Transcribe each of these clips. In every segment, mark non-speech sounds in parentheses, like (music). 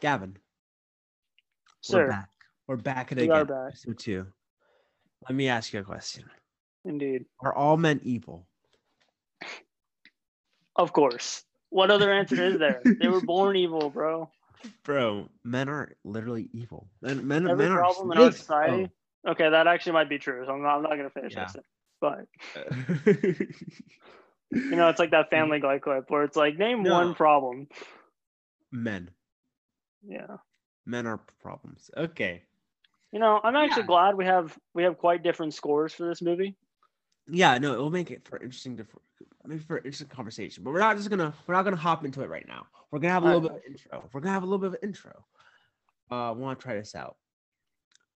Gavin, Sir, we're back. We're back at it We are again. back. Episode two. Let me ask you a question. indeed. Are all men evil? Of course. What other answer is there? (laughs) They were born evil, bro. Bro, men are literally evil. Men, men, Every men are problem in our society. Oh. Okay, that actually might be true. So I'm not, I'm not gonna finish Yeah. this. But Oh. (laughs) you know, it's like that hmm. Family Guy clip where it's like, name No. one problem. men. Yeah. Men are problems. Okay. You know, I'm actually Yeah. glad we have we have quite different scores for this movie. Yeah, no, it will make it for interesting to maybe for interesting conversation. But we're not just gonna we're not gonna hop into it right now. We're gonna have a little bit of intro. We're gonna have a little bit of intro. Uh, want to try this out.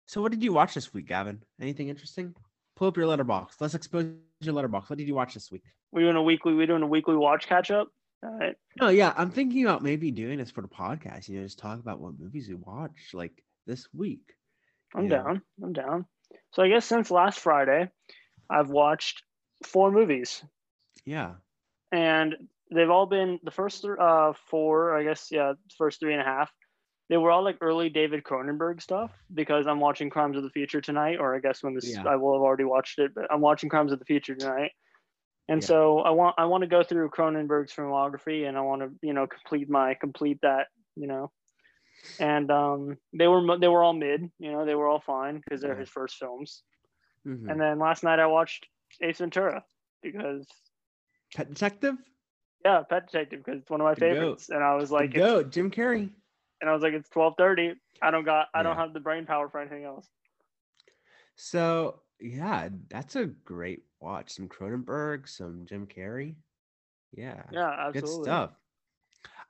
So, what did you watch this week, Gavin? Anything interesting? Pull up your Letterboxd. Let's expose your Letterboxd. What did you watch this week? We're doing a weekly We're doing a weekly watch catch up. All right. No, yeah, I'm thinking about maybe doing this for the podcast. You know, just talk about what movies we watch like this week. I'm Yeah. down. I'm down. So I guess since last Friday, I've watched four movies. Yeah, and they've all been the first uh four, I guess, yeah, first three and a half. They were all like early David Cronenberg stuff because I'm watching Crimes of the Future tonight, or I guess when this Yeah. I will have already watched it, but I'm watching Crimes of the Future tonight. And Yeah. so I want I want to go through Cronenberg's filmography and I want to you know complete my complete that you know, and um they were mo- they were all mid you know they were all fine because they're Yeah. his first films. Mhm. And then last night I watched Ace Ventura because Pet Detective. yeah, Pet Detective because it's one of my The goat. favorites, and I was like, Like, go, Jim Carrey. and I was like, it's twelve thirty. I don't got, I don't have the brain power for anything else. So yeah, that's a great watch. Some Cronenberg, some Jim Carrey. Yeah, Yeah, good stuff.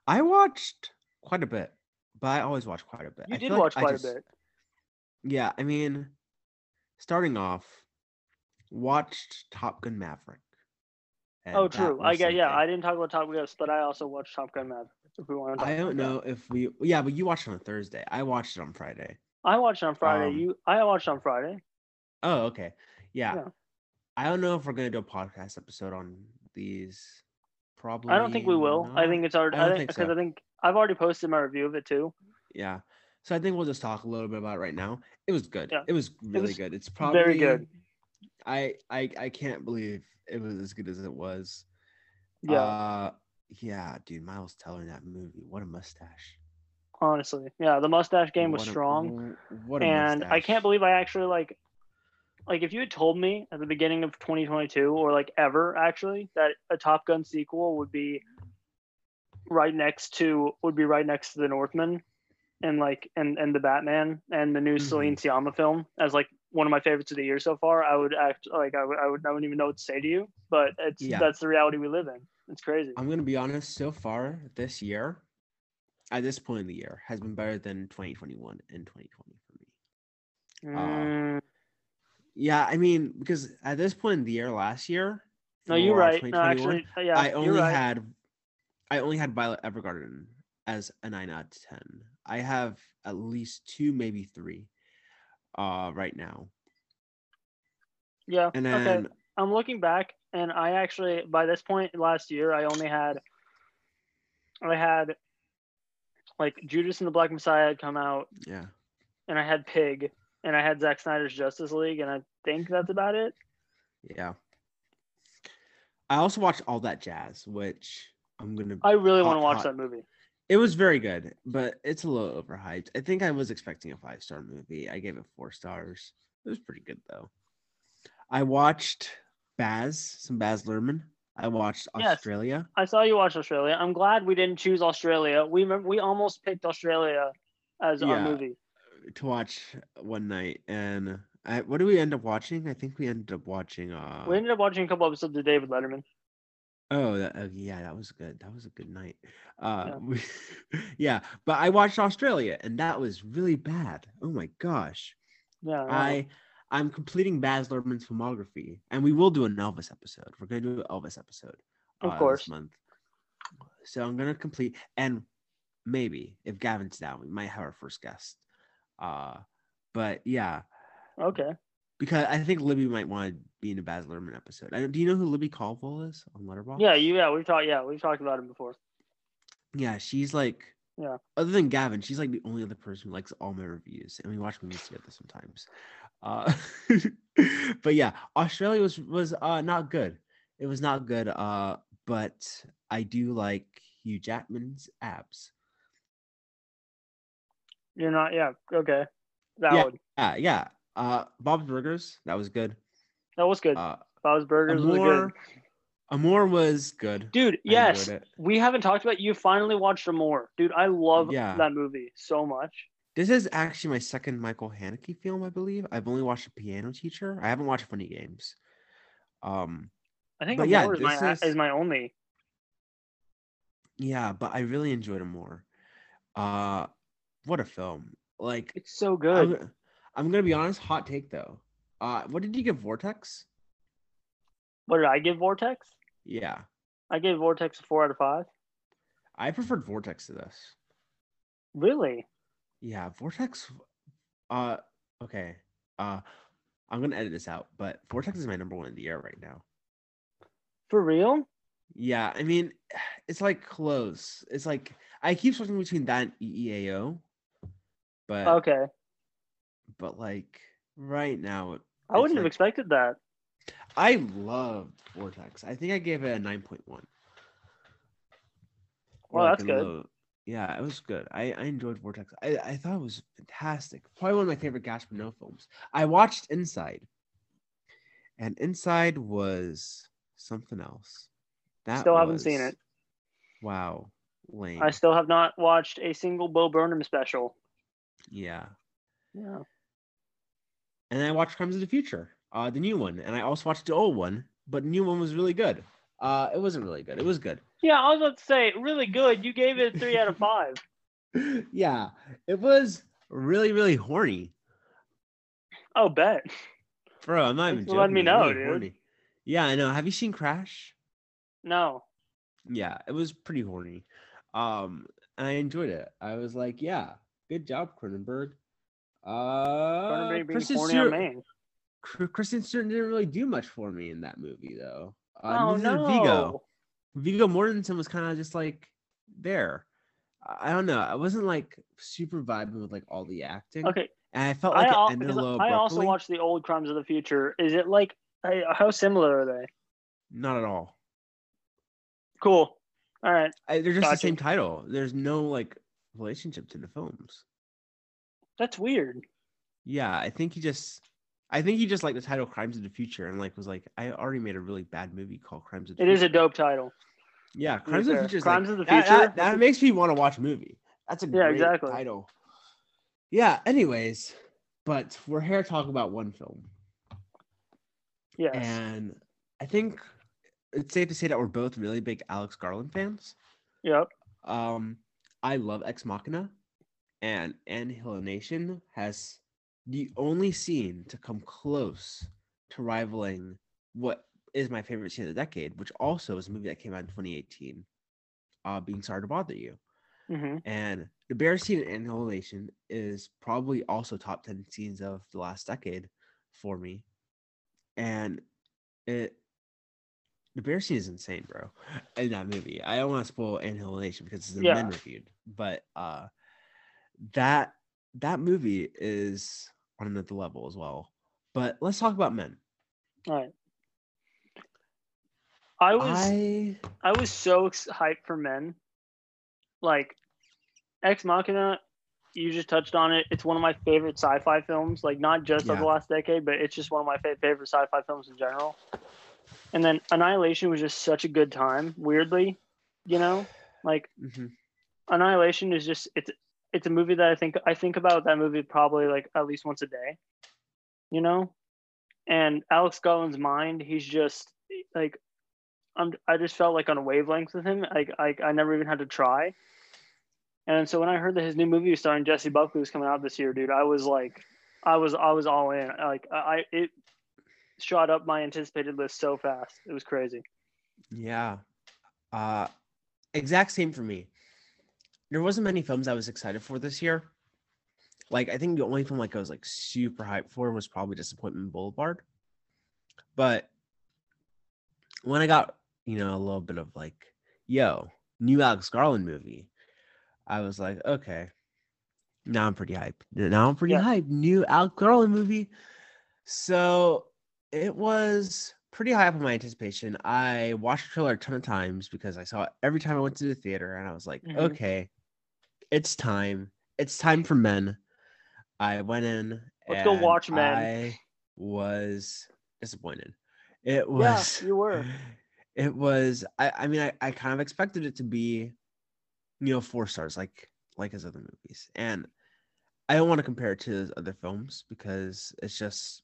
I watched quite a bit, but I always watch quite a bit. You I did like watch quite just- a bit. Yeah, I mean, starting off, watched Top Gun Maverick. Oh, true. I get. Yeah. I didn't talk about Top Gun, but I also watched Top Gun Maverick. If we want to talk I don't about that. know if we. Yeah, but you watched it on Thursday. I watched it on Friday. I watched it on Friday. Um, you, I watched it on Friday. Oh, okay. Yeah. Yeah. I don't know if we're gonna do a podcast episode on these. Probably. I don't think we will. I think it's already. I I think because so. I think I've already posted my review of it too. Yeah. So I think we'll just talk a little bit about it right now. It was good. Yeah. It was really was good. It's probably very good. I I I can't believe it was as good as it was. Yeah, Uh, yeah, dude, Miles Teller in that movie. What a mustache. honestly, yeah. The mustache game was a- strong. What a and I can't believe I actually like like if you had told me at the beginning of 2022 or like ever actually that a Top Gun sequel would be right next to would be right next to the Northman and like and and the Batman and the new Mm-hmm. Celine Sciamma film as like one of my favorites of the year so far, I would act like I would I would I wouldn't even know what to say to you, but it's Yeah. that's the reality we live in. It's crazy. I'm gonna be honest. So far this year, at this point in the year, has been better than 2021 and 2020 for me. Mm, Yeah, I mean, because at this point in the year, last year, no, you're right. No, actually, yeah, I only right. had, I only had Violet Evergarden as a nine out of ten. I have at least two, maybe three, uh, right now. yeah. And okay. then I'm looking back, and I actually by this point last year, I only had, I had, like Judas and the Black Messiah had come out, yeah, and I had Pig, and I had Zack Snyder's Justice League, and I think that's about it. yeah. I also watched all that jazz, which I'm gonna. I really want to watch hot. that movie. It was very good, but it's a little overhyped. I think I was expecting a five star movie. I gave it four stars. It was pretty good though. I watched Baz, some Baz Luhrmann. I watched Yes. Australia. I saw you watch Australia. I'm glad we didn't choose Australia. We remember, we almost picked Australia as our movie. To watch one night, and I, what do we end up watching? I think we ended up watching. Uh, We ended up watching a couple episodes of David Letterman. oh, that, uh, yeah, that was good. That was a good night. Uh, Yeah. we- (laughs) yeah, but I watched Australia, and that was really bad. Oh my gosh. Yeah, I I'm completing Baz Luhrmann's filmography, and we will do an Elvis episode. We're gonna do an Elvis episode, Of uh, course. this month. So I'm gonna complete, and maybe if Gavin's down, we might have our first guest. Uh, but yeah, okay. because I think Libby might want to be in a Baz Luhrmann episode. I, do you know who Libby Caldwell is on Letterboxd? Yeah, you yeah we've talked yeah we've talked about him before. yeah, she's like Yeah. Other than Gavin, she's like the only other person who likes all my reviews, and we watch movies together sometimes. Uh, (laughs) but yeah, Australia was was uh not good. It was not good. Uh, but I do like Hugh Jackman's abs. You're not. Yeah. Okay. Valid. Yeah, yeah. Uh, Bob's Burgers that was good. That was good. Uh, Bob's Burgers was good. Amour, Amour was good. Dude, I yes. We haven't talked about you finally watched more. Dude, I love Yeah. that movie so much. This is actually my second Michael Haneke film, I believe. I've only watched The Piano Teacher. I haven't watched Funny Games. Um, I think Amour yeah, is, my, is- is my only. yeah, but I really enjoyed Amour. Uh, what a film! Like, It's so good. I'm, I'm gonna be honest. Hot take though. Uh, what did you give Vortex? What did I give Vortex? Yeah, I gave Vortex a four out of five. I preferred Vortex to this. Really? Yeah, Vortex. Uh, okay. Uh, I'm gonna edit this out, but Vortex is my number one in the air right now. For real? Yeah, I mean, (sighs) it's like close. It's like I keep switching between that and EEAO, but Okay. but like right now, I wouldn't it's have expected that. I loved Vortex. I think I gave it a nine point one. Well, that's good. Yeah, it was good. I, I enjoyed Vortex. I, I thought it was fantastic. Probably one of my favorite Gaspar Noé films. I watched Inside, and Inside was something else. That Still haven't seen it. Wow, lame. I still have not watched a single Bo Burnham special. Yeah, Yeah. and then I watched Crimes of the Future, uh, the new one, and I also watched the old one, but the new one was really good. Uh, it wasn't really good. It was good. Yeah, I was about to say, really good. You gave it a three out of five. (laughs) yeah, it was really, really horny. Oh, bet. Bro, I'm not even Thanks for letting me joking, it was know, really dude. horny. Yeah, I know. Have you seen Crash? No. Yeah, it was pretty horny. Um, and I enjoyed it. I was like, yeah, good job, Cronenberg. Uh, Cronenberg Kristen Stewart. Kristen Stewart didn't really do much for me in that movie, though. Uh, Oh, no. Viggo. Viggo Mortensen was kind of just like there. I I don't know. I wasn't like super vibing with like all the acting. Okay. And I felt like al- it ended a little I also abruptly. watched the old Crimes of the Future. Is it like, how similar are they? Not at all. Cool. All right. I, they're just the same title. There's no like relationship to the films. That's weird. Yeah, I think he just, I think he just liked the title "Crimes of the Future" and like was like, I already made a really bad movie called "Crimes of the It Future." is a dope title. Yeah, Crimes of the. Future. Crimes like, of the that- Future? That, that makes me want to watch a movie. That's a Yeah, exactly. title. Yeah. Anyways, but we're here to talk about one film, Yes. and I think it's safe to say that we're both really big Alex Garland fans. Yep. Um, I love Ex Machina, and Annihilation has the only scene to come close to rivaling what is my favorite scene of the decade, which also is a movie that came out in 2018. Uh, being sorry to bother you, hmm and the bear scene in Annihilation is probably also top 10 scenes of the last decade for me, and it the bear scene is insane, bro. In that movie, I don't want to spoil Annihilation because it's Yeah. men reviewed, but uh, that that movie is on another level as well. But let's talk about men. All right. I was I I was so ex- hyped for men. Like Ex Machina, you just touched on it. It's one of my favorite sci-fi films. Like not just of the last decade, but it's just one of my fa- favorite sci-fi films in general. And then Annihilation was just such a good time. Weirdly, you know, like mhm. Annihilation is just it's it's a movie that I think I think about that movie probably like at least once a day. You know? And Alex Garland's mind, he's just like I'm I just felt like on a wavelength with him. Like I I never even had to try. And so when I heard that his new movie was starring Jessie Buckley was coming out this year, dude, I was like I was I was all in. Like I I- it shot up my anticipated list so fast. It was crazy. Yeah. Uh exact same for me. There wasn't many films I was excited for this year. Like I think the only film like I was like super hyped for was probably Disappointment Boulevard. But when I got, you know, a little bit of like, yo, new Alex Garland movie, I was like, okay, now I'm pretty hyped. Now I'm pretty Yeah. hyped. New Alex Garland movie. So it was pretty high up on my anticipation. I watched the trailer a ton of times because I saw it every time I went to the theater, and I was like, Mhm. okay, it's time. It's time for men. I went in. Let's go watch Men. I was disappointed. It Yeah, was. you were. (laughs) It was. I. I mean, I, I kind of expected it to be, you know, four stars like like his other movies, and I don't want to compare it to his other films because it's just,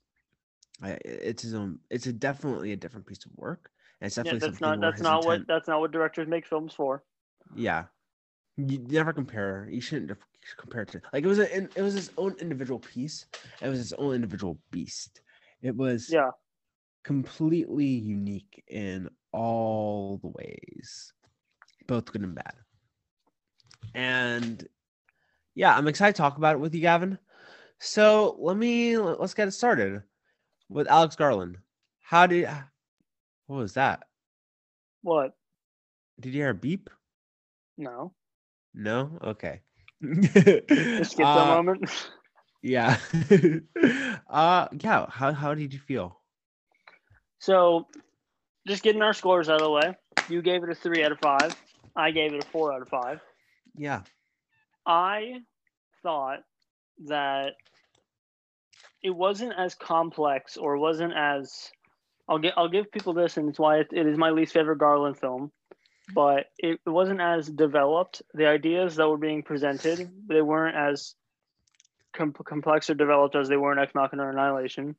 I, it's his own. It's a definitely a different piece of work, and it's Yeah, definitely that's something not that's not what that's not what directors make films for. yeah. You never compare. You shouldn't compare it to like it was a it was his own individual piece. It was his own individual beast. It was Yeah. completely unique in all the ways both good and bad. And yeah i'm excited to talk about it with you gavin. So let me let's get it started with alex garland how did what was that What? did you hear a beep No. No? Okay. Just that (laughs) Uh, moment. Yeah. (laughs) uh yeah, how how did you feel? So, just getting our scores out of the way. You gave it a three out of five. I gave it a four out of five. Yeah. I thought that it wasn't as complex or wasn't as I'll get I'll give people this and it's why it, it is my least favorite Garland film but it wasn't as developed the ideas that were being presented they weren't as com- complex or developed as they were in Ex Machina or Annihilation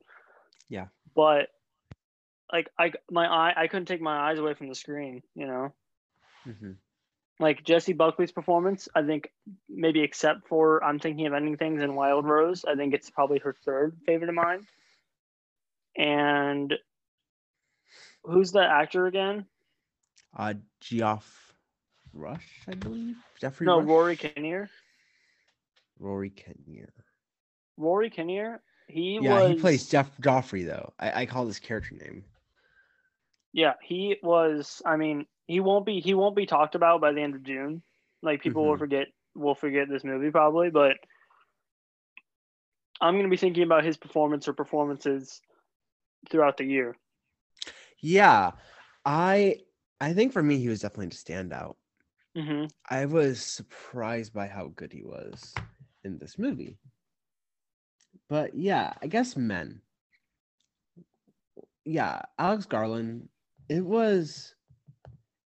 Yeah. but like I my eye I couldn't take my eyes away from the screen you know Mhm. Like Jessie Buckley's performance, I think maybe except for I'm thinking of ending things in Wild Rose, I think it's probably her third favorite of mine. And who's the actor again? Uh Geoff Rush, I believe. Jeffrey no, Rush? Rory Kinnear. Rory Kinnear. Rory Kinnear. He Yeah, was he plays Jeff Joffrey though. I, I call this character name. Yeah, he was I mean, he won't be he won't be talked about by the end of June. Like people will Mhm. forget will forget this movie probably, but I'm gonna be thinking about his performance or performances throughout the year. Yeah. I I think for me he was definitely the standout. hmm I was surprised by how good he was in this movie. But yeah, I guess men. Yeah, Alex Garland, it was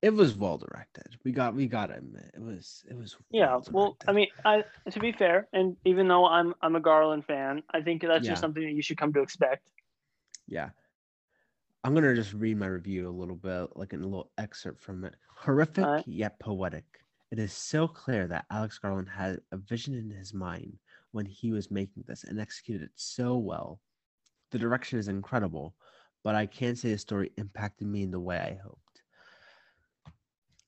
it was well directed. We got we got to admit it was it was Yeah, well, I mean, I to be fair, and even though I'm I'm a Garland fan, I think that's Yeah. just something that you should come to expect. yeah. I'm gonna just read my review a little bit, like a little excerpt from it. Horrific Alright. yet poetic. It is so clear that Alex Garland had a vision in his mind when he was making this and executed it so well. The direction is incredible, but I can't say the story impacted me in the way I hoped.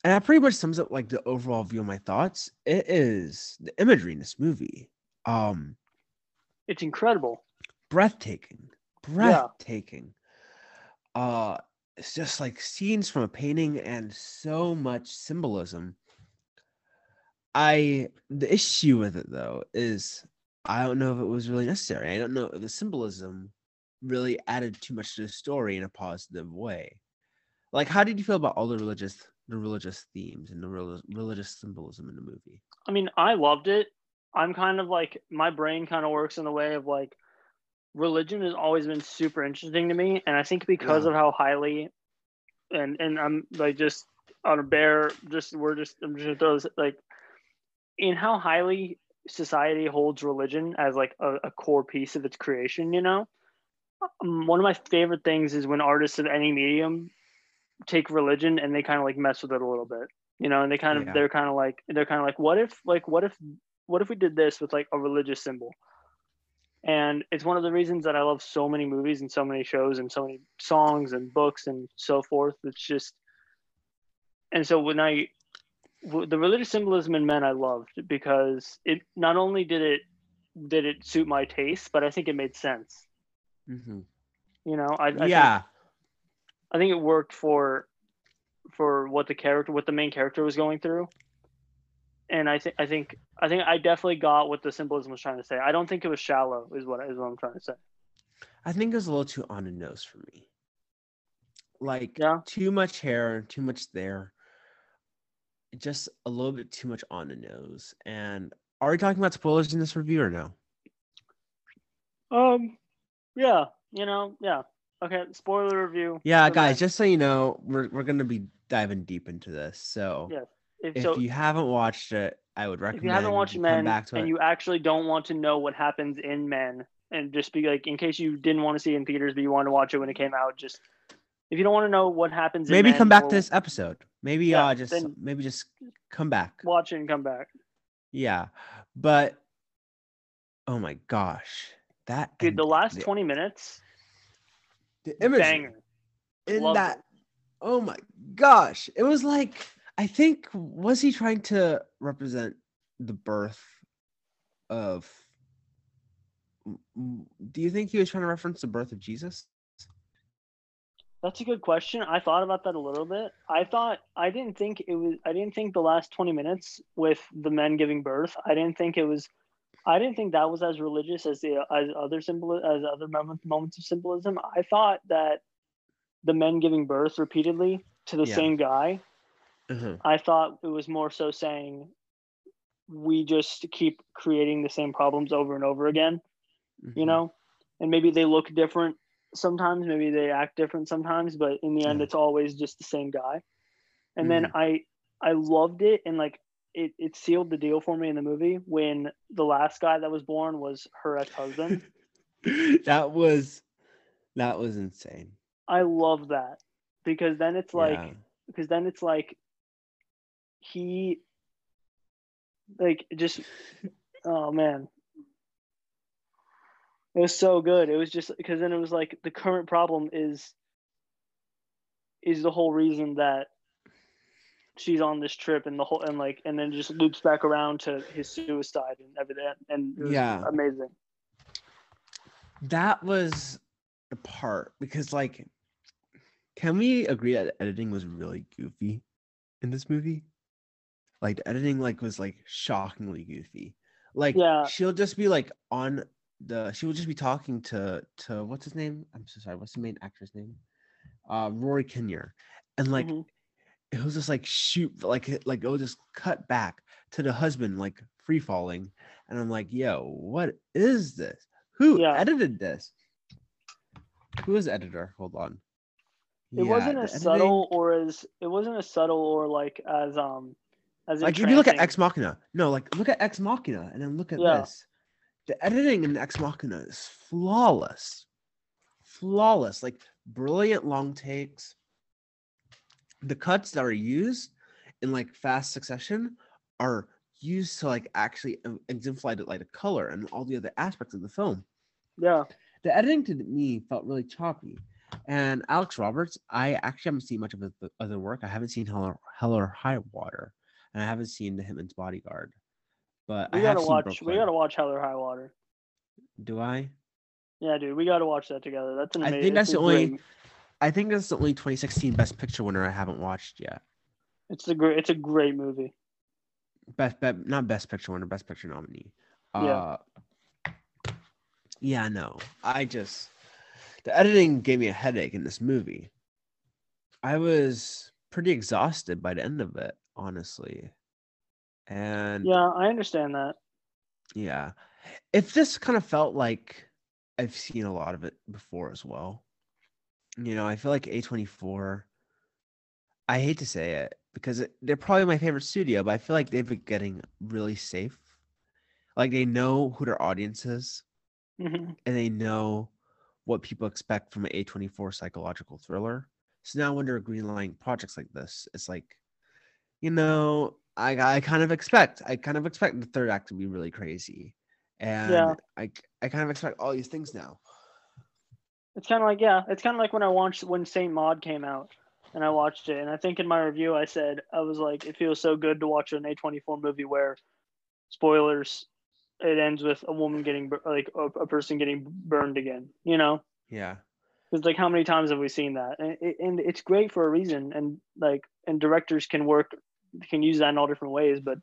And that pretty much sums up like the overall view of my thoughts. It is the imagery in this movie. Um It's incredible. breathtaking breathtaking uh it's just like scenes from a painting and so much symbolism i the issue with it though is i don't know if it was really necessary i don't know if the symbolism really added too much to the story in a positive way like how did you feel about all the religious the religious themes and the rel- religious symbolism in the movie I mean, I loved it. I'm kind of like my brain kind of works in the way of like religion has always been super interesting to me, and I think because Yeah. of how highly, and and I'm like just on a bear, just we're just I'm just gonna throw this like in how highly society holds religion as like a, a core piece of its creation. You know, um, one of my favorite things is when artists of any medium take religion and they kind of like mess with it a little bit you know and they kind of Yeah. they're kind of like they're kind of like what if like what if what if we did this with like a religious symbol and it's one of the reasons that i love so many movies and so many shows and so many songs and books and so forth it's just and so when i the religious symbolism in men i loved because it not only did it did it suit my taste but i think it made sense mm-hmm. you know i, I think- yeah I think it worked for for what the character what the main character was going through. and I think I think I think I definitely got what the symbolism was trying to say. I don't think it was shallow, is what is what I'm trying to say. I think it was a little too on the nose for me. Like Yeah. too much hair, too much there. Just a little bit too much on the nose. And are we talking about spoilers in this review or no? Um, yeah, you know, yeah. Okay, spoiler review. Yeah, guys, Men. just so you know, we're we're gonna be diving deep into this. So if, if so, you haven't watched it, I would recommend. if you haven't watched come Men and it. you actually don't want to know what happens in Men, and just be like, in case you didn't want to see it in theaters, but you wanted to watch it when it came out, just if you don't want to know what happens, in maybe Men come back or to this episode. Maybe Yeah, uh just maybe just come back. watch it and come back. Yeah. But oh my gosh. That Dude, the last twenty minutes, the imagery banger. in Loved that it. oh my gosh. It was like I think was he trying to represent the birth of do you think he was trying to reference the birth of Jesus? That's a good question. I thought about that a little bit. I thought I didn't think it was. I didn't think the last twenty minutes with the men giving birth. I didn't think it was. I didn't think that was as religious as the as other symbol as other moment, moments of symbolism. I thought that the men giving birth repeatedly to the Yeah. same guy. Uh-huh. I thought it was more so saying we just keep creating the same problems over and over again you Mhm. know and maybe they look different sometimes maybe they act different sometimes but in the end Yeah. it's always just the same guy and then Mm-hmm. i i loved it and like it, it sealed the deal for me in the movie when the last guy that was born was her ex-husband (laughs) that was that was insane. i love that because then it's like Yeah. because then it's like he like just oh man it was so good it was just because then it was like the current problem is is the whole reason that she's on this trip and the whole and like and then just loops back around to his suicide and everything and it was Yeah. amazing that was the part because like can we agree that editing was really goofy in this movie like the editing like was like shockingly goofy like Yeah. she'll just be like on the she will just be talking to to what's his name i'm so sorry what's the main actor's name uh rory kinnear and like Mhm. It was just like shoot like it- like it will just cut back to the husband like free falling and i'm like yo what is this? Who Yeah. edited this? Who is editor? Hold on. It Yeah, wasn't as editing- subtle or as it wasn't as subtle or like as um as like if you look at ex machina no like look at ex machina and then look at Yeah. this. The editing in ex machina is flawless. Flawless like brilliant long takes the cuts that are used in like fast succession are used to like actually exemplify the like the color and all the other aspects of the film yeah the editing to me felt really choppy. And Alex Roberts, I actually haven't seen much of his other work. I haven't seen Hell or, Hell or High Water, and I haven't seen The Hitman's Bodyguard. But we I gotta watch Brooklyn. we gotta watch hell or high water Do I? Yeah, dude, we got to watch that together. That's an I amazing. think that's the only- great- I think that's the only 2016 Best Picture winner I haven't watched yet. It's a great. It's a great movie. Best, be, not Best Picture winner, Best Picture nominee. Yeah. Uh, yeah, no. I just the editing gave me a headache in this movie. I was pretty exhausted by the end of it, honestly. And Yeah, I understand that. yeah. If this kind of felt like I've seen a lot of it before as well. You know, I feel like A24 I hate to say it because it, they're probably my favorite studio, but I feel like they've been getting really safe. Like they know who their audience is hmm and they know what people expect from an A24 psychological thriller. So now when they're greenlighting projects like this, it's like, you know, I I kind of expect I kind of expect the third act to be really crazy. And Yeah. I I kind of expect all these things now. It's kind of like yeah, it's kind of like when I watched when Saint Maud came out, and I watched it, and I think in my review I said I was like, it feels so good to watch an A24 movie where, spoilers, it ends with a woman getting like a, a person getting burned again. You know, Yeah. Because like how many times have we seen that? And, it, and it's great for a reason. And like and directors can work can use that in all different ways. But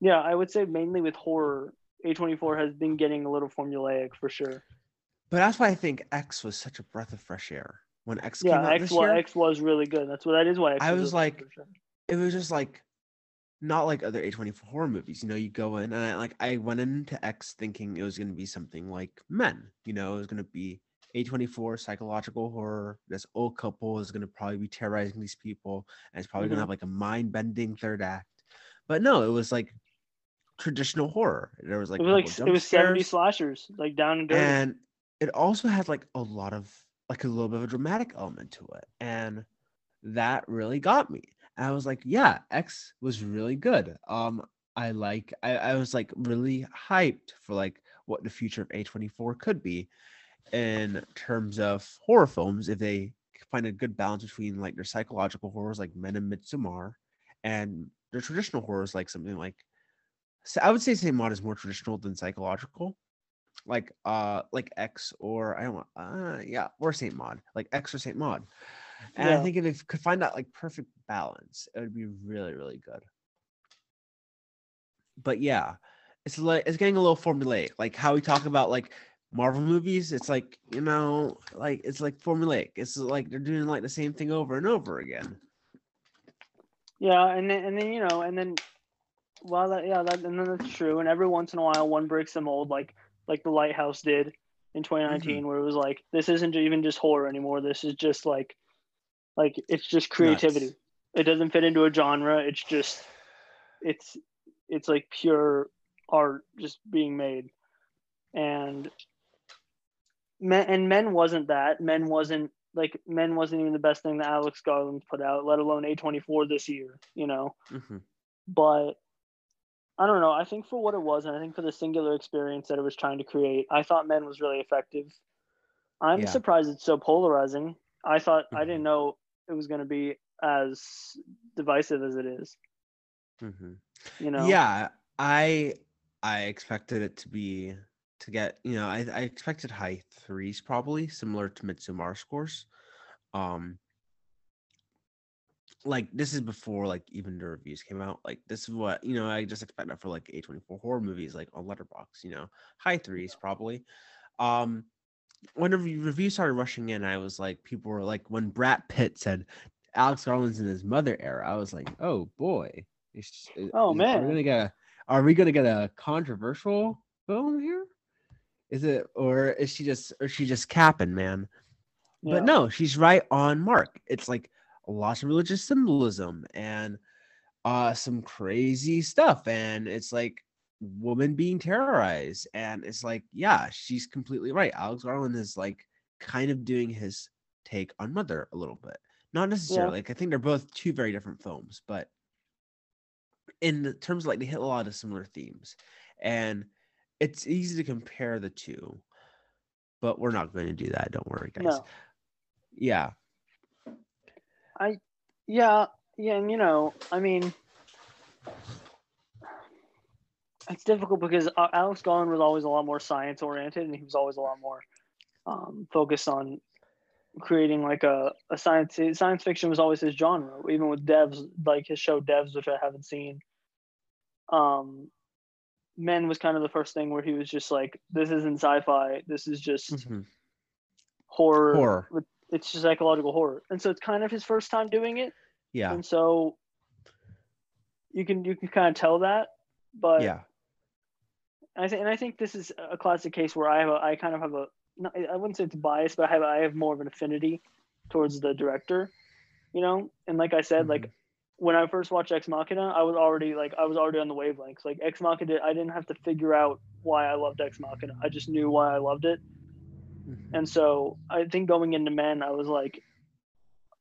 Yeah, I would say mainly with horror, A24 has been getting a little formulaic for sure. But that's why I think X was such a breath of fresh air when X Yeah, came out X this was, year. X was really good. That's what that is why X I was was like- good for sure. it was just like not like other A24 horror movies. You know, you go in and I, like I went into X thinking it was going to be something like Men. You know, it was going to be A24 psychological horror. This old couple is going to probably be terrorizing these people, and it's probably going Mhm. to have like a mind bending third act. But no, it was like traditional horror. There was like it was like it was 70 slashers, like down and dirty. and it also had like a lot of like a little bit of a dramatic element to it and that really got me and i was like yeah x was really good. Um i like I, I was like really hyped for like what the future of a24 could be in terms of horror films if they find a good balance between like their psychological horrors like men and midsommar and their traditional horrors like something like so i would say Saint Maud is more traditional than psychological like uh like X or I don't want uh yeah or Saint Maud like X or Saint Maud, and I think if they could find that like perfect balance, it would be really really good. But yeah, it's like it's getting a little formulaic, like how we talk about like Marvel movies. It's like you know like it's like formulaic. It's like they're doing like the same thing over and over again. Yeah, and then and then you know, and then well, that, yeah, that and then that's true. And every once in a while, one breaks the mold, like like the Lighthouse did in 2019, where it was like, this isn't even just horror anymore. This is just like, like it's just creativity. It doesn't fit into a genre. It's just, it's it's like pure art just being made, and men and men wasn't that. Men wasn't like men wasn't even the best thing that Alex Garland put out, let alone A24 this year. You know Mhm. but I don't know. I think for what it was, and I think for the singular experience that it was trying to create, I thought Men was really effective. I'm Yeah. surprised it's so polarizing. I thought I Mhm. didn't know it was going to be as divisive as it is. Mhm. You know? Yeah, I I expected it to be to get you know I, I expected high threes probably similar to Midsommar scores. Um, like this is before like even the reviews came out. Like this is what you know I just expect that for like A twenty four horror movies like on Letterboxd. You know, high threes probably. Um, when the reviews started rushing in, I was like, people were like, when Brad Pitt said Alex Garland's in his mother era, I was like, oh boy. It's- is- Oh, is- Are man. we gonna get a, are we gonna get a controversial film here? Is it or is she just or is she just capping, man? Yeah. But no, she's right on mark. It's like lots of religious symbolism and uh some crazy stuff. And it's like woman being terrorized. And it's like, yeah, she's completely right. Alex Garland is like kind of doing his take on Mother a little bit. Not necessarily. Like I think they're both two very different films, but in the terms of like they hit a lot of similar themes. And it's easy to compare the two, but we're not going to do that. Don't worry, guys. No. Yeah. I, yeah, yeah, and you know, I mean, it's difficult because uh, Alex Garland was always a lot more science oriented, and he was always a lot more um, focused on creating like a, a science science fiction was always his genre. Even with Devs, like his show Devs, which I haven't seen. Um, Men was kind of the first thing where he was just like, "This isn't sci-fi. This is just Mhm. horror. Horror. With, it's just psychological horror." And so it's kind of his first time doing it Yeah. and so you can you can kind of tell that but Yeah. I think and I think this is a classic case where I have a, I kind of have a I wouldn't say it's bias but I have I have more of an affinity towards the director you know and like I said like mm-hmm. when I first watched Ex Machina I was already like I was already on the wavelengths like Ex Machina I didn't have to figure out why I loved Ex Machina I just knew why I loved it Mhm. and so I think going into Men, I was like,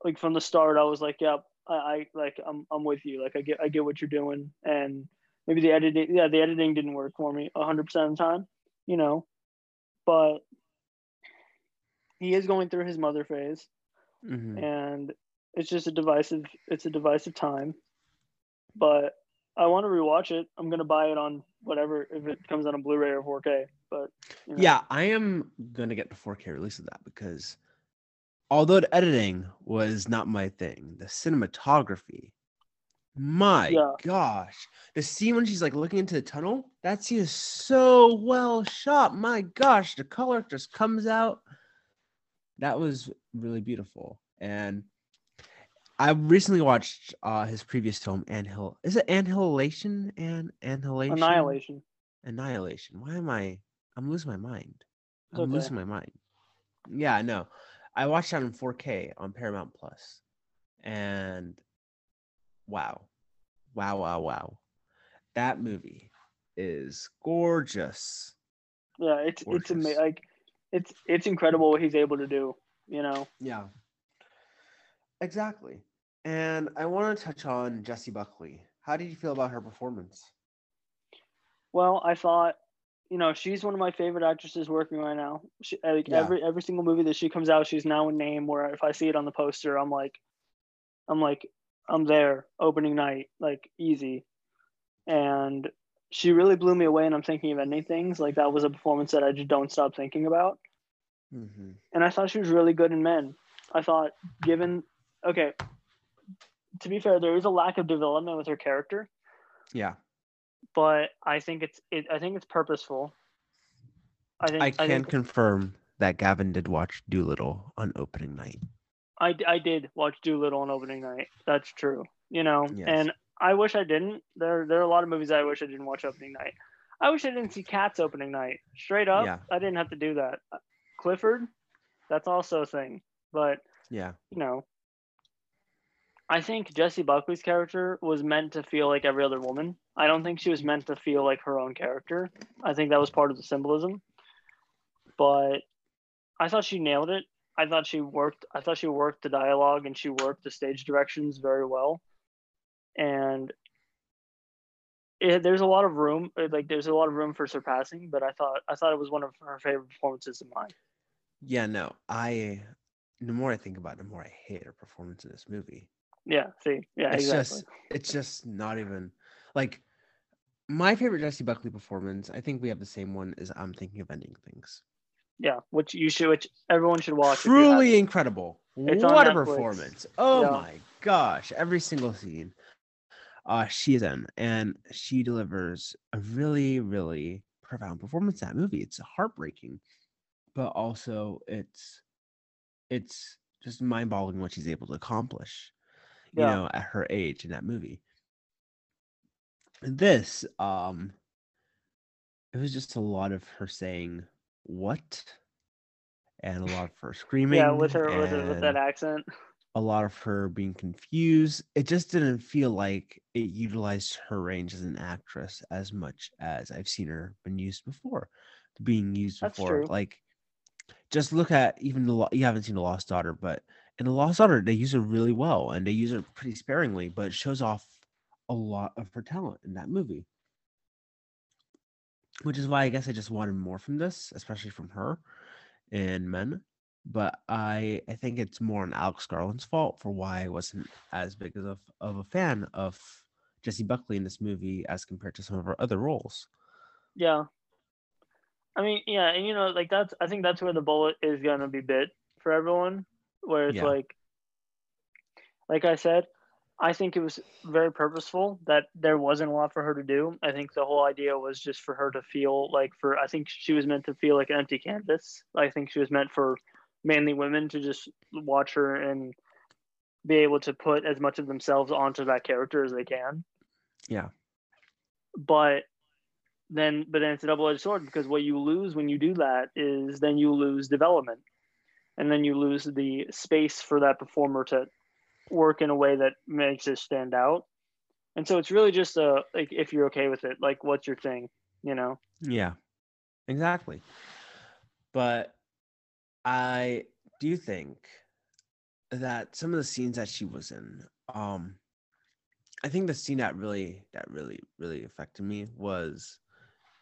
like from the start, I was like, yep, I, I like, I'm, I'm with you. Like, I get, I get what you're doing. And maybe the editing, yeah, the editing didn't work for me 100% of the time, you know, but he is going through his mother phase, Mhm. and it's just a divisive, it's a divisive time. But I want to rewatch it. I'm gonna buy it on whatever if it comes out on Blu-ray or 4K. But you know. Yeah, I am gonna get the 4K release of that because although the editing was not my thing, the cinematography My Yeah. gosh. The scene when she's like looking into the tunnel, that scene is so well shot. My gosh, the color just comes out. That was really beautiful. And I recently watched uh his previous film, Annihil. Is it Annihilation? and Annihilation? Annihilation. Annihilation. Why am I? I'm losing my mind. I'm okay. losing my mind. Yeah, I know. I watched that in 4K on Paramount Plus, and wow, wow, wow, wow, that movie is gorgeous. Yeah, it's it's Gorgeous. ama- like it's it's incredible what he's able to do. You know. Yeah, exactly. And I want to touch on Jessie Buckley. How did you feel about her performance? Well, I thought, you know, she's one of my favorite actresses working right now. She, like Yeah. every every single movie that she comes out, she's now a name. Where if I see it on the poster, I'm like, I'm like, I'm there. Opening night, like easy. And she really blew me away, and I'm thinking of ending things. Like that was a performance that I just don't stop thinking about. Mm-hmm. And I thought she was really good in Men. I thought, given, okay, to be fair, there is a lack of development with her character Yeah, but I think it's it, I think it's purposeful. I think I I, can think confirm that Gavin did watch Dolittle on opening night. I, I did watch Dolittle on opening night. That's true. You know, Yes. and I wish I didn't. There there are a lot of movies I wish I didn't watch opening night. I wish I didn't see Cats opening night. Straight up, Yeah. I didn't have to do that. Clifford, that's also a thing. But Yeah, you know, I think Jessie Buckley's character was meant to feel like every other woman. I don't think she was meant to feel like her own character. I think that was part of the symbolism. But I thought she nailed it. I thought she worked I thought she worked the dialogue and she worked the stage directions very well. And it, there's a lot of room like there's a lot of room for surpassing, but I thought I thought it was one of her favorite performances of mine. yeah. No, I. The more I think about it, the more I hate her performance in this movie. Yeah, see. Yeah, it's exactly. just it's just not even like my favorite Jessie Buckley performance. I think we have the same one. Is I'm thinking of ending things. Yeah, which you should, which everyone should watch. if you haven't. Truly incredible. It's what a Netflix. performance! Oh Yeah. my gosh, every single scene. Uh, she is in, and she delivers a really, really profound performance in that movie. It's heartbreaking, but also it's it's just mind-boggling what she's able to accomplish you Yeah. know, at her age in that movie. This, um, it was just a lot of her saying "what," and a lot of her screaming. Yeah, with her with, her, with that accent. a lot of her being confused. It just didn't feel like it utilized her range as an actress as much as I've seen her been used before, being used That's before. true. Like, just look at even the you haven't seen the Lost Daughter, but in the Lost Daughter they use her really well and they use her pretty sparingly, but it shows off a lot of her talent in that movie. Which is why I guess I just wanted more from this, especially from her in Men but I I think it's more on Alex Garland's fault for why I wasn't as big of, of a fan of Jessie Buckley in this movie as compared to some of her other roles. Yeah. I mean, yeah, and you know, like that's I think that's where the bullet is gonna be bit for everyone, where it's Yeah. like, like I said, I think it was very purposeful that there wasn't a lot for her to do. I think the whole idea was just for her to feel like for I think she was meant to feel like an empty canvas. I think she was meant for mainly women to just watch her and be able to put as much of themselves onto that character as they can. Yeah. But then but then it's a double-edged sword because what you lose when you do that is then you lose development. And then you lose the space for that performer to work in a way that makes it stand out. And so it's really just a like if you're okay with it, like what's your thing, you know? Yeah, exactly. But I do think that some of the scenes that she was in, um, I think the scene that really that really really affected me was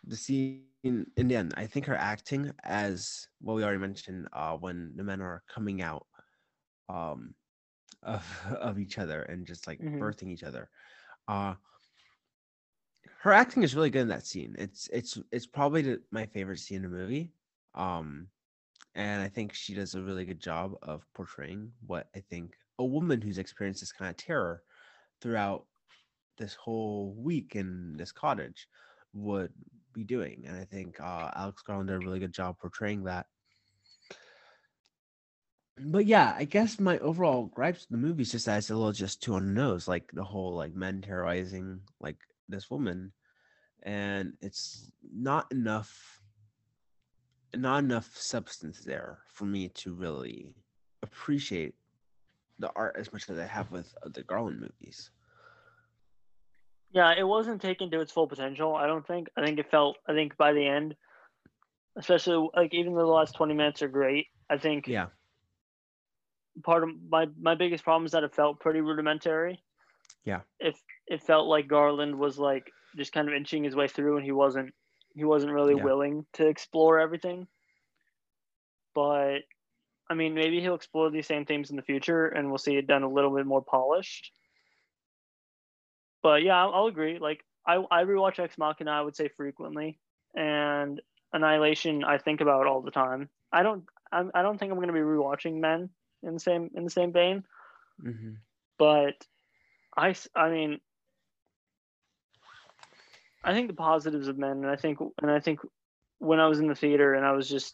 the scene in the end. I think her acting as well we already mentioned uh when the men are coming out um of (laughs) of each other and just like Mhm. birthing each other. Uh her acting is really good in that scene. It's it's it's probably the, my favorite scene in the movie. Um and I think she does a really good job of portraying what I think a woman who's experienced this kind of terror throughout this whole week in this cottage would be doing. And I think uh, Alex Garland did a really good job portraying that. But yeah, I guess my overall gripes with the movie is just that it's a little just too on the nose, like the whole like men terrorizing like this woman, and it's not enough, not enough substance there for me to really appreciate the art as much as I have with the Garland movies. Yeah, it wasn't taken to its full potential. I don't think. I think it felt. I think by the end, especially like even though the last twenty minutes are great, I think Yeah, part of my my biggest problem is that it felt pretty rudimentary. Yeah. If it felt like Garland was like just kind of inching his way through, and he wasn't he wasn't really Yeah. willing to explore everything. But I mean, maybe he'll explore these same themes in the future, and we'll see it done a little bit more polished. But yeah, I'll, I'll agree. Like I I rewatch Ex Machina, I would say frequently, and Annihilation I think about all the time. I don't I'm, I don't think I'm going to be rewatching Men in the same in the same vein, hmm but I mean I think the positives of Men, and I think and I think when I was in the theater and I was just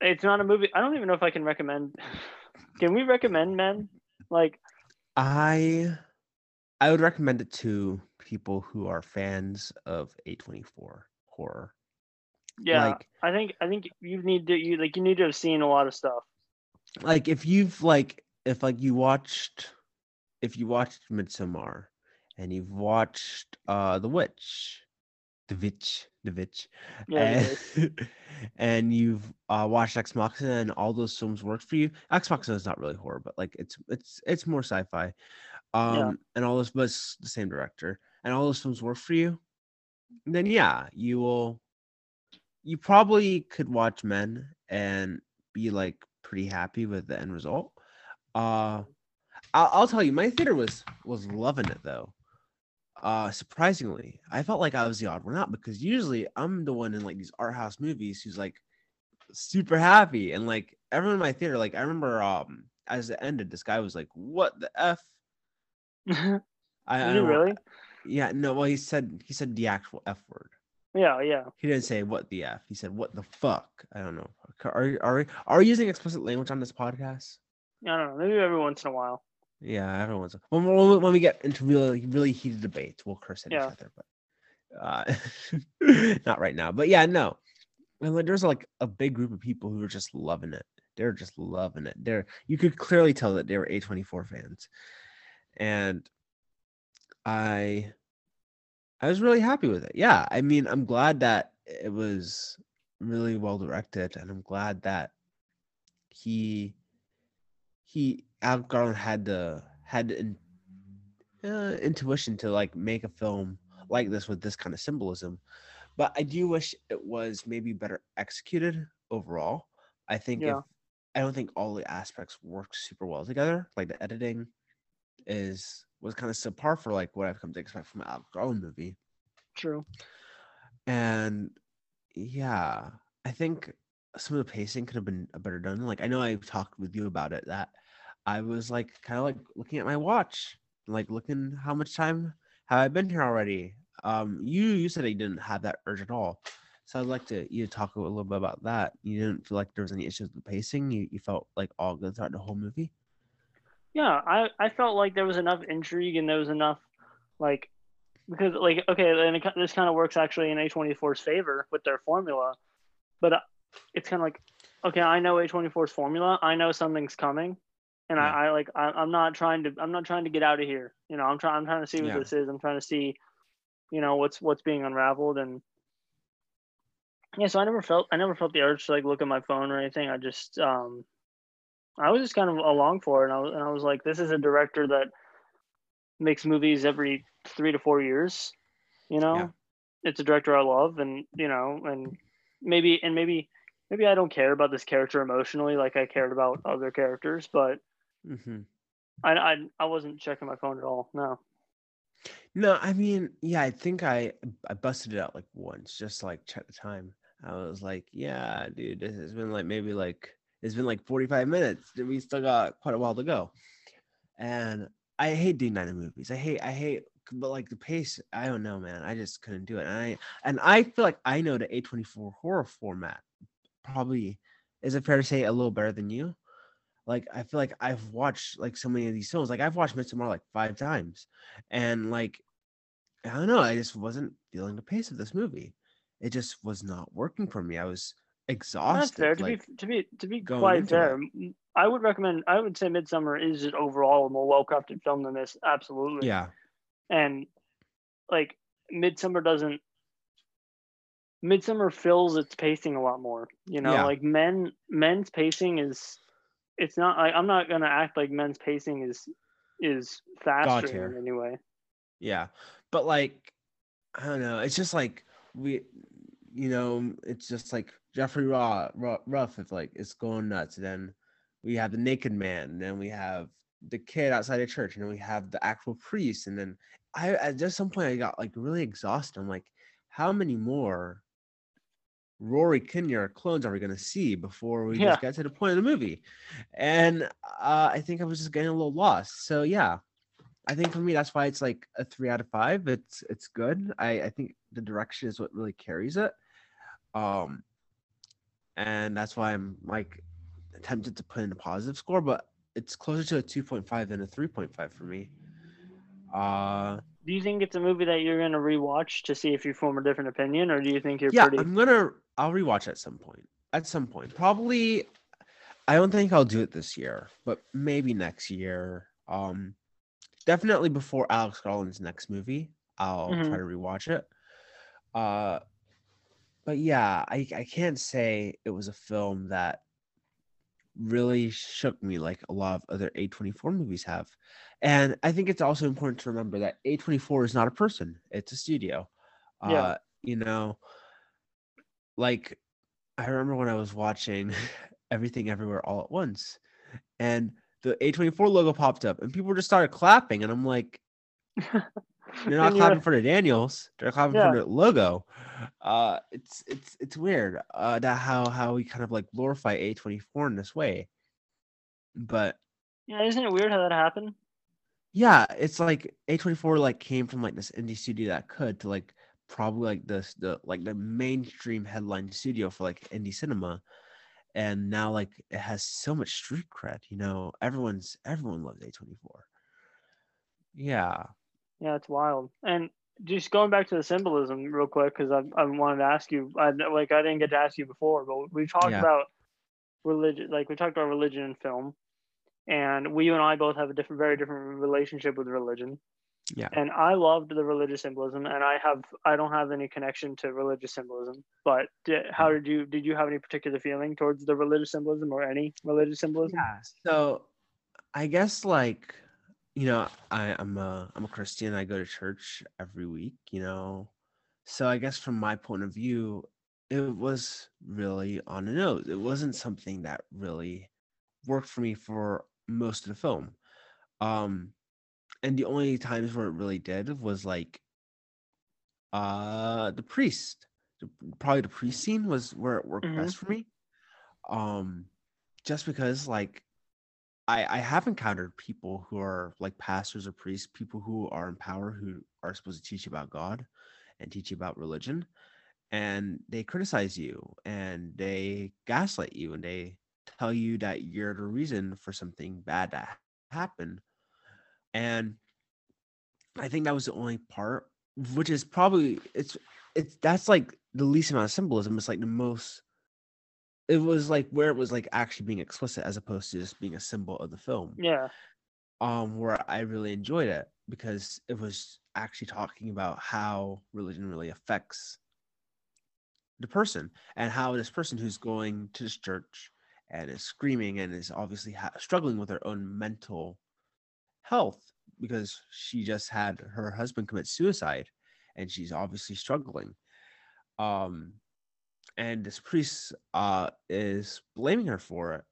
it's not a movie. I don't even know if I can recommend. (sighs) Can we recommend Men? Like I I would recommend it to people who are fans of A24 horror. yeah, Like I think I think you need to you like you need to have seen a lot of stuff. like if you've like if like you watched if you watched Midsommar and you've watched uh The Witch, The Witch, The Witch, Yeah, and, (laughs) and you've uh, watched Ex Machina and all those films work for you. Ex Machina is not really horror, but like it's it's it's more sci-fi. Um and all those but it's the same director and all those films work for you, then yeah, you will you probably could watch Men and be like pretty happy with the end result. Uh I'll, I'll tell you, my theater was was loving it though. Uh surprisingly, I felt like I was the odd one out because usually I'm the one in like these art house movies who's like super happy and like everyone in my theater. Like I remember um as it ended, this guy was like, "What the f?" (laughs) I, I you don't- really? Yeah, no. Well, he said he said the actual f word. Yeah, yeah. He didn't say what the f. He said what the fuck. I don't know. Are are are we using explicit language on this podcast? I don't know. Maybe every once in a while. Yeah, everyone's when, when, when we get into really really heated debates, we'll curse at Yeah. each other, but uh, (laughs) not right now. But yeah, no. And like, there's like a big group of people who are just loving it. They're just loving it. They're you could clearly tell that they were A24 fans, and I I was really happy with it. Yeah, I mean, I'm glad that it was really well directed, and I'm glad that he he Al Garland had the had in, uh, intuition to like make a film like this with this kind of symbolism. But I do wish it was maybe better executed overall. I think Yeah. if I don't think all the aspects work super well together. Like the editing is was kind of subpar for like what I've come to expect from an Al Garland movie. True. And yeah, I think some of the pacing could have been better done. Like I know I talked with you about it that I was like kind of like looking at my watch, like looking how much time have I been here already. Um, you you said you didn't have that urge at all, so I'd like to you talk a little bit about that. You didn't feel like there was any issues with pacing. You you felt like all good throughout the whole movie. Yeah, I, I felt like there was enough intrigue and there was enough, like, because, like, okay, and it, this kind of works actually in A24's favor with their formula, but uh, it's kind of like, okay, I know A24's formula, I know something's coming, and Yeah. I, I like, I, I'm not trying to, I'm not trying to get out of here, you know, I'm trying, I'm trying to see what Yeah. this is, I'm trying to see, you know, what's what's being unraveled, and yeah, so I never felt, I never felt the urge to like look at my phone or anything. I just, um, I was just kind of along for it, and I was, and I was like, this is a director that makes movies every three to four years. You know, Yeah. it's a director I love, and you know, and maybe, and maybe, maybe I don't care about this character emotionally like I cared about other characters, but Mm-hmm. I, I, I wasn't checking my phone at all. No. No, I mean, yeah, I think I I busted it out like once, just to, like check the time. I was like, yeah, dude, this has been like maybe like it's been like 45 minutes. We still got quite a while to go. And I hate doing night movies. I hate I hate but like the pace, I don't know, man. I just couldn't do it. And I and I feel like I know the A24 horror format probably is it fair to say a little better than you? Like I feel like I've watched like so many of these films. Like I've watched Midsommar like five times. And like I don't know, I just wasn't feeling the pace of this movie. It just was not working for me. I was exhausted. That's fair. To like, be to be to be quite fair, I would recommend. I would say Midsommar is just overall a more well crafted film than this. Absolutely. yeah. And like Midsommar doesn't. Midsommar fills its pacing a lot more. You know, Yeah. like men men's pacing is. It's not. like I'm not gonna act like men's pacing is is faster tier. in any way. Yeah. But like, I don't know. It's just like we, you know, it's just like Jeffrey Raw, Ruff, if like it's going nuts. Then we have the naked man, and then we have the kid outside the church, and then we have the actual priest. And then I, at just some point, I got like really exhausted. I'm like, how many more Rory Kinnear clones are we going to see before we Yeah. just get to the point of the movie? And uh, I think I was just getting a little lost. So yeah, I think for me that's why it's like a three out of five. It's it's good. I I think the direction is what really carries it. Um, and that's why I'm like tempted to put in a positive score, but it's closer to a two point five than a three point five for me. Uh, Do you think it's a movie that you're gonna rewatch to see if you form a different opinion, or do you think you're yeah, pretty? I'm gonna I'll rewatch at some point. At some point, probably. I don't think I'll do it this year, but maybe next year. Um, definitely before Alex Garland's next movie, I'll Mhm. try to rewatch it. Uh, but yeah, I I can't say it was a film that really shook me like a lot of other A24 movies have. And I think it's also important to remember that A24 is not a person, it's a studio. Yeah. Uh, you know, like I remember when I was watching (laughs) Everything Everywhere All at Once and the A24 logo popped up and people just started clapping and I'm like (laughs) they're not clapping for the Daniels. They're clapping Yeah. for the logo. Uh, it's it's it's weird. Uh, that how how we kind of like glorify A24 in this way. But Yeah, isn't it weird how that happened? yeah, it's like A24 like came from like this indie studio that could to like probably like this the like the mainstream headline studio for like indie cinema. And now like it has so much street cred, you know. Everyone's everyone loves A24. Yeah. Yeah, it's wild. And just going back to the symbolism real quick, because I I wanted to ask you, I like I didn't get to ask you before, but we talked Yeah. about religion, like we talked about religion in film, and we you and I both have a different, very different relationship with religion. Yeah. And I loved the religious symbolism, and I have I don't have any connection to religious symbolism. But di- how Mm. did you did you have any particular feeling towards the religious symbolism or any religious symbolism? Yeah. So I guess like you know I, I'm a I'm a Christian. I go to church every week. You know, so I guess from my point of view, it was really on the nose. It wasn't something that really worked for me for most of the film. Um, and the only times where it really did was like uh the priest. The- Probably the priest scene was where it worked Mhm. best for me. Um, just because like I I have encountered people who are like pastors or priests, people who are in power who are supposed to teach you about God and teach you about religion, and they criticize you and they gaslight you and they tell you that you're the reason for something bad that happened. And I think that was the only part, which is probably it's it's that's like the least amount of symbolism. It's like the most it was like where it was like actually being explicit as opposed to just being a symbol of the film Yeah, um where i really enjoyed it because it was actually talking about how religion really affects the person and how this person who's going to this church and is screaming and is obviously ha- struggling with their own mental health because she just had her husband commit suicide and she's obviously struggling. Um and this priest uh is blaming her for it.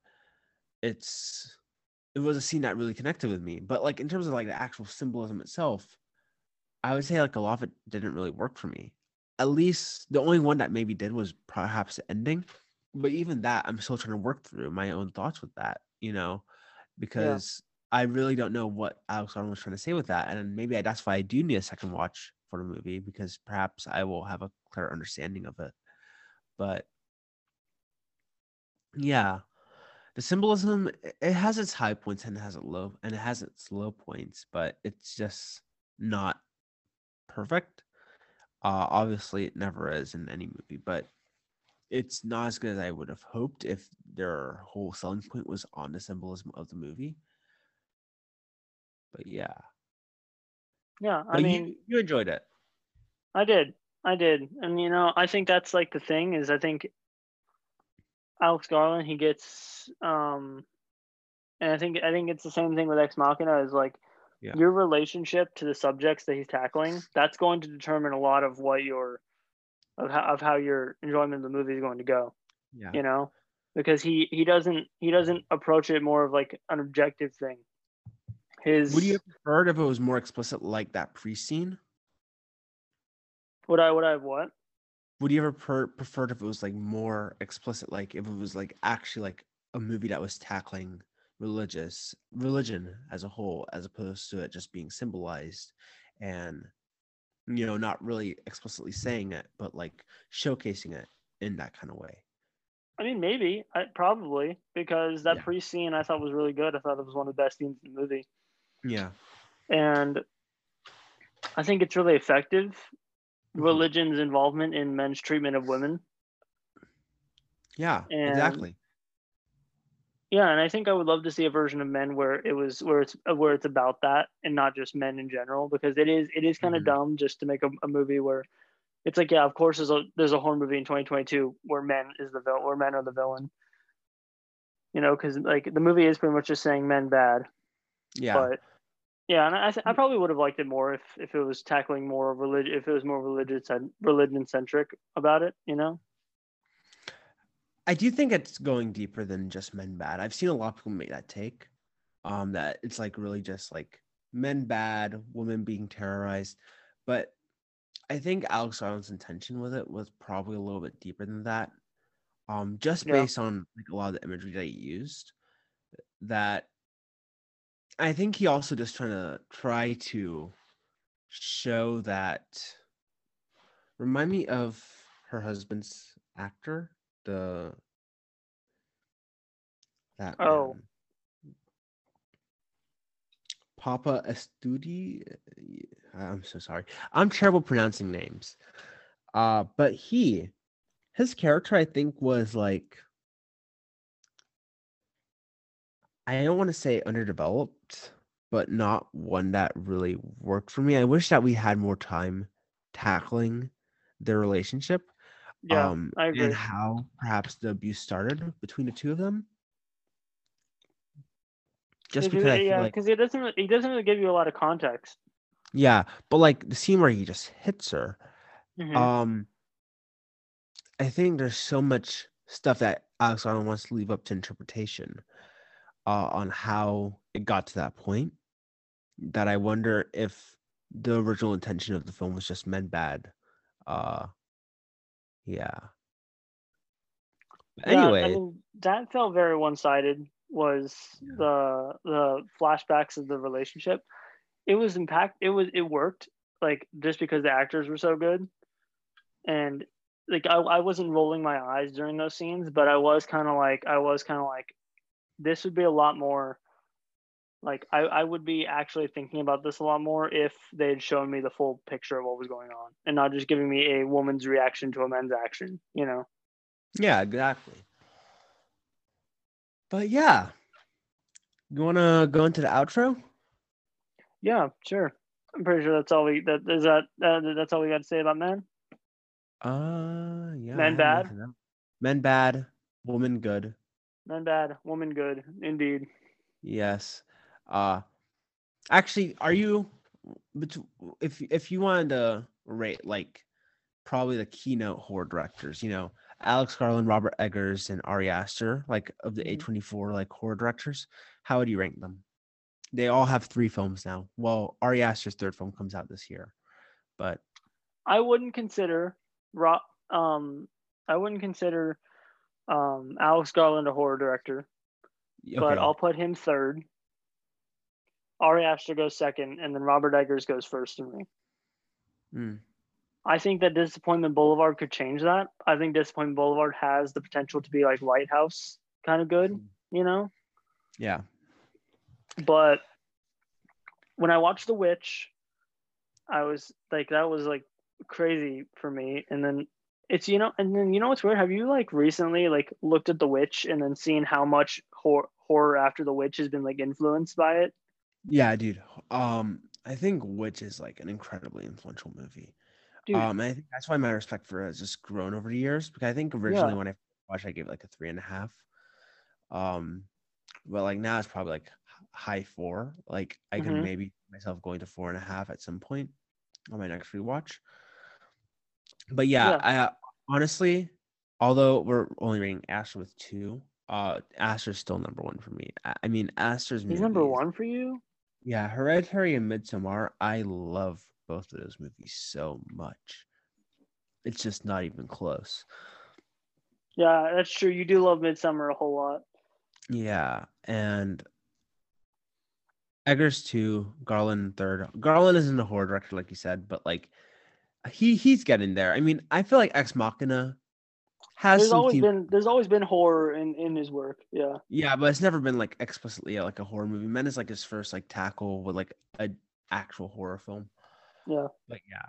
It's it was a scene that really connected with me but like in terms of like the actual symbolism itself i would say like a lot of it didn't really work for me. At least the only one that maybe did was perhaps the ending but even that i'm still trying to work through my own thoughts with that you know because I really don't know what Alex Garland was trying to say with that, and maybe that's why I do need a second watch for the movie because perhaps I will have a clear understanding of it. But yeah, the symbolism it has its high points and it has its low and it has its low points, but it's just not perfect. Uh, obviously, it never is in any movie, but it's not as good as I would have hoped if their whole selling point was on the symbolism of the movie. But yeah, Yeah, I but mean, you, you enjoyed it. I did. I did. And you know, I think that's like the thing is I think Alex Garland he gets um and I think I think it's the same thing with Ex Machina is like Yeah. your relationship to the subjects that he's tackling, that's going to determine a lot of what your of how of how your enjoyment of the movie is going to go, Yeah, you know? Because he he doesn't he doesn't approach it more of like an objective thing. His would you have preferred if it was more explicit, like that pre-scene? would I would I have what? Would you ever per- preferred if it was like more explicit, like if it was like actually like a movie that was tackling religious religion as a whole, as opposed to it just being symbolized and you know not really explicitly saying it, but like showcasing it in that kind of way. I mean, maybe, I, probably, because that Yeah. pre-scene I thought was really good. I thought it was one of the best scenes in the movie, Yeah, and I think it's really effective. Mhm. Religion's involvement in men's treatment of women. yeah, And- exactly. Yeah, and I think I would love to see a version of Men where it was where it's where it's about that and not just men in general, because it is it is kind of Mhm. dumb just to make a, a movie where it's like yeah, of course there's a there's a horror movie in 2022 where men is the villain, where men are the villain. You know, because like the movie is pretty much just saying men bad. Yeah, But yeah, and I I probably would have liked it more if if it was tackling more religion, if it was more religious and religion centric about it. You know. I do think it's going deeper than just men bad. I've seen a lot of people make that take. Um, that it's like really just like men bad, women being terrorized. But I think Alex Garland's intention with it was probably a little bit deeper than that. Um, just Yeah. based on like a lot of the imagery that he used. That I think he also just trying to try to show that remind me of her husband's actor the that Oh. man. Paapa Essiedu. I'm so sorry. I'm terrible pronouncing names. Uh, but he, his character, I think, was like, I don't want to say underdeveloped, but not one that really worked for me. I wish that we had more time tackling their relationship Yeah, um, I agree. and how perhaps the abuse started between the two of them. Just because I feel yeah, like, because he doesn't he doesn't really give you a lot of context. yeah, but like the scene where he just hits her, Mhm. um, I think there's so much stuff that Alex Garland wants to leave up to interpretation, uh, on how it got to that point. That I wonder if the original intention of the film was just men bad. Uh, yeah. But Yeah, anyway, I mean that felt very one sided. Was Yeah. the the flashbacks of the relationship? It was impact. It was it worked like just because the actors were so good, and like I, I wasn't rolling my eyes during those scenes, but I was kind of like I was kind of like this would be a lot more. Like I, I would be actually thinking about this a lot more if they had shown me the full picture of what was going on and not just giving me a woman's reaction to a man's action. You know. Yeah, exactly. But yeah, you want to go into the outro? Yeah, sure. I'm pretty sure that's all we that is that uh, that's all we got to say about men. Uh, yeah. Men bad? Men bad, woman good. Men bad, woman good. Indeed. Yes. Uh, actually, are you? If if you wanted to rate like probably the keynote horror directors, you know, Alex Garland, Robert Eggers, and Ari Aster, like of the Mhm. A24 like horror directors, how would you rank them? They all have three films now. Well, Ari Aster's third film comes out this year, but I wouldn't consider um I wouldn't consider um Alex Garland a horror director, okay. but I'll put him third. Ari Aster goes second, and then Robert Eggers goes first for me. Mm. I think that Disappointment Boulevard could change that. I think Disappointment Boulevard has the potential to be like Lighthouse kind of good, you know? Yeah. But when I watched The Witch, I was like, that was like crazy for me. And then it's, you know, and then you know what's weird? Have you like recently like looked at The Witch and then seen how much horror, horror after The Witch has been like influenced by it? Yeah, dude. Um, I think Witch is like an incredibly influential movie. Dude, Um, I think that's why my respect for it has just grown over the years. Because I think originally Yeah. when I watched, I gave it like a three and a half. Um, but like now it's probably like high four. Like I can Mhm. maybe myself going to four and a half at some point on my next rewatch. But yeah, Yeah. Honestly, although we're only rating Aster with two, uh, Aster's still number one for me. I, I mean, Aster's he's number one for you? yeah, Hereditary and Midsommar, I love both of those movies so much. It's just not even close. Yeah, that's true. You do love Midsommar a whole lot. Yeah, and Eggers two, Garland third. Garland isn't a horror director like you said, but like he he's getting there. I mean, I feel like Ex Machina has There's always been there's always been horror in in his work. Yeah. Yeah, but it's never been like explicitly like a horror movie. Men is like his first like tackle with like a actual horror film. Yeah. But yeah.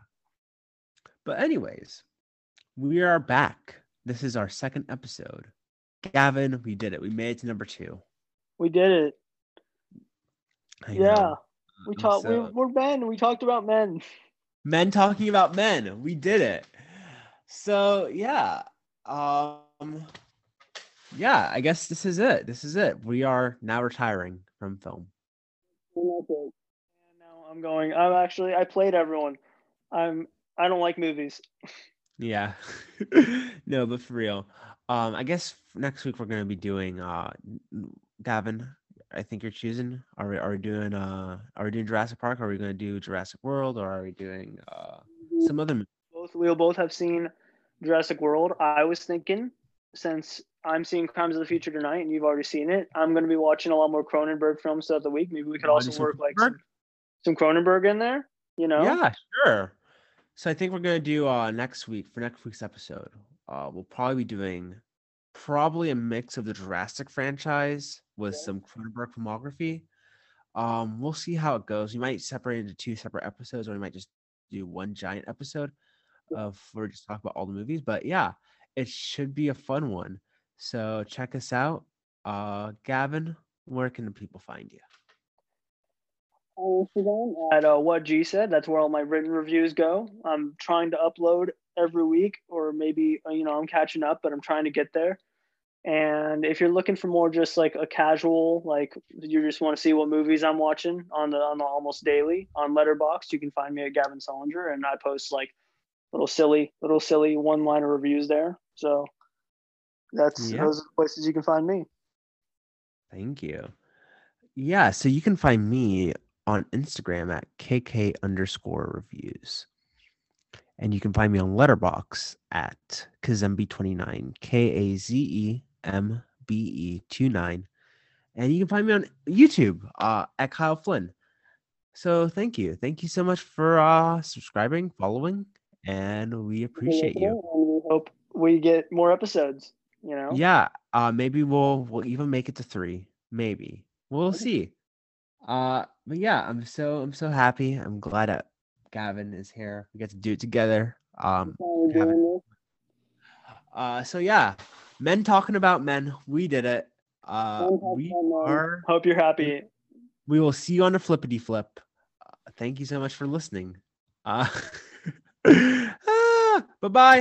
But anyways, we are back. This is our second episode. Gavin, we did it. We made it to number two. We did it. I Yeah. know. We talked we, we're men. We talked about men. Men talking about men. We did it. So yeah. Um yeah, I guess this is it. This is it. We are now retiring from film. Now I'm going. I'm actually I played everyone. I'm I don't like movies. Yeah. (laughs) no, but for real. Um, I guess next week we're gonna be doing uh Gavin. I think you're choosing. Are we are we doing uh are we doing Jurassic Park? Are we gonna do Jurassic World or are we doing uh some other Both we'll both have seen Jurassic World. I was thinking since I'm seeing Crimes of the Future tonight and you've already seen it, I'm going to be watching a lot more Cronenberg films throughout the week. Maybe we could also work like some, some Cronenberg in there. You know? Yeah, sure. So I think we're gonna do uh next week for next week's episode. Uh we'll probably be doing probably a mix of the Jurassic franchise with some Cronenberg filmography. Um, we'll see how it goes. We might separate into two separate episodes, or we might just do one giant episode of where we just talk about all the movies. But yeah, it should be a fun one. So check us out. Uh Gavin, where can the people find you? Instagram at uh, what G said. That's where all my written reviews go. I'm trying to upload every week, or maybe uh, you know I'm catching up, but I'm trying to get there. And if you're looking for more just like a casual, like you just want to see what movies I'm watching on the on the almost daily on Letterboxd, you can find me at Gavin Solinger, and I post like little silly, little silly one-liner reviews there. So that's Yeah. those are the places you can find me. Thank you. Yeah, so you can find me on Instagram at KK underscore reviews. And you can find me on Letterboxd at Kazembe29, K A Z E M B E 29. And you can find me on YouTube uh, at Kyle Flynn. So thank you. Thank you so much for uh, subscribing, following, and we appreciate you. We hope we get more episodes. You know. Yeah, uh, maybe we'll we'll even make it to three. Maybe we'll see. Uh, but yeah, I'm so I'm so happy. I'm glad that Gavin is here. We get to do it together. Um, uh, so yeah, men talking about men. We did it. Uh, we are. Hope you're happy. We will see you on the flippity flip. Uh, thank you so much for listening. Uh, (laughs) ah, bye bye.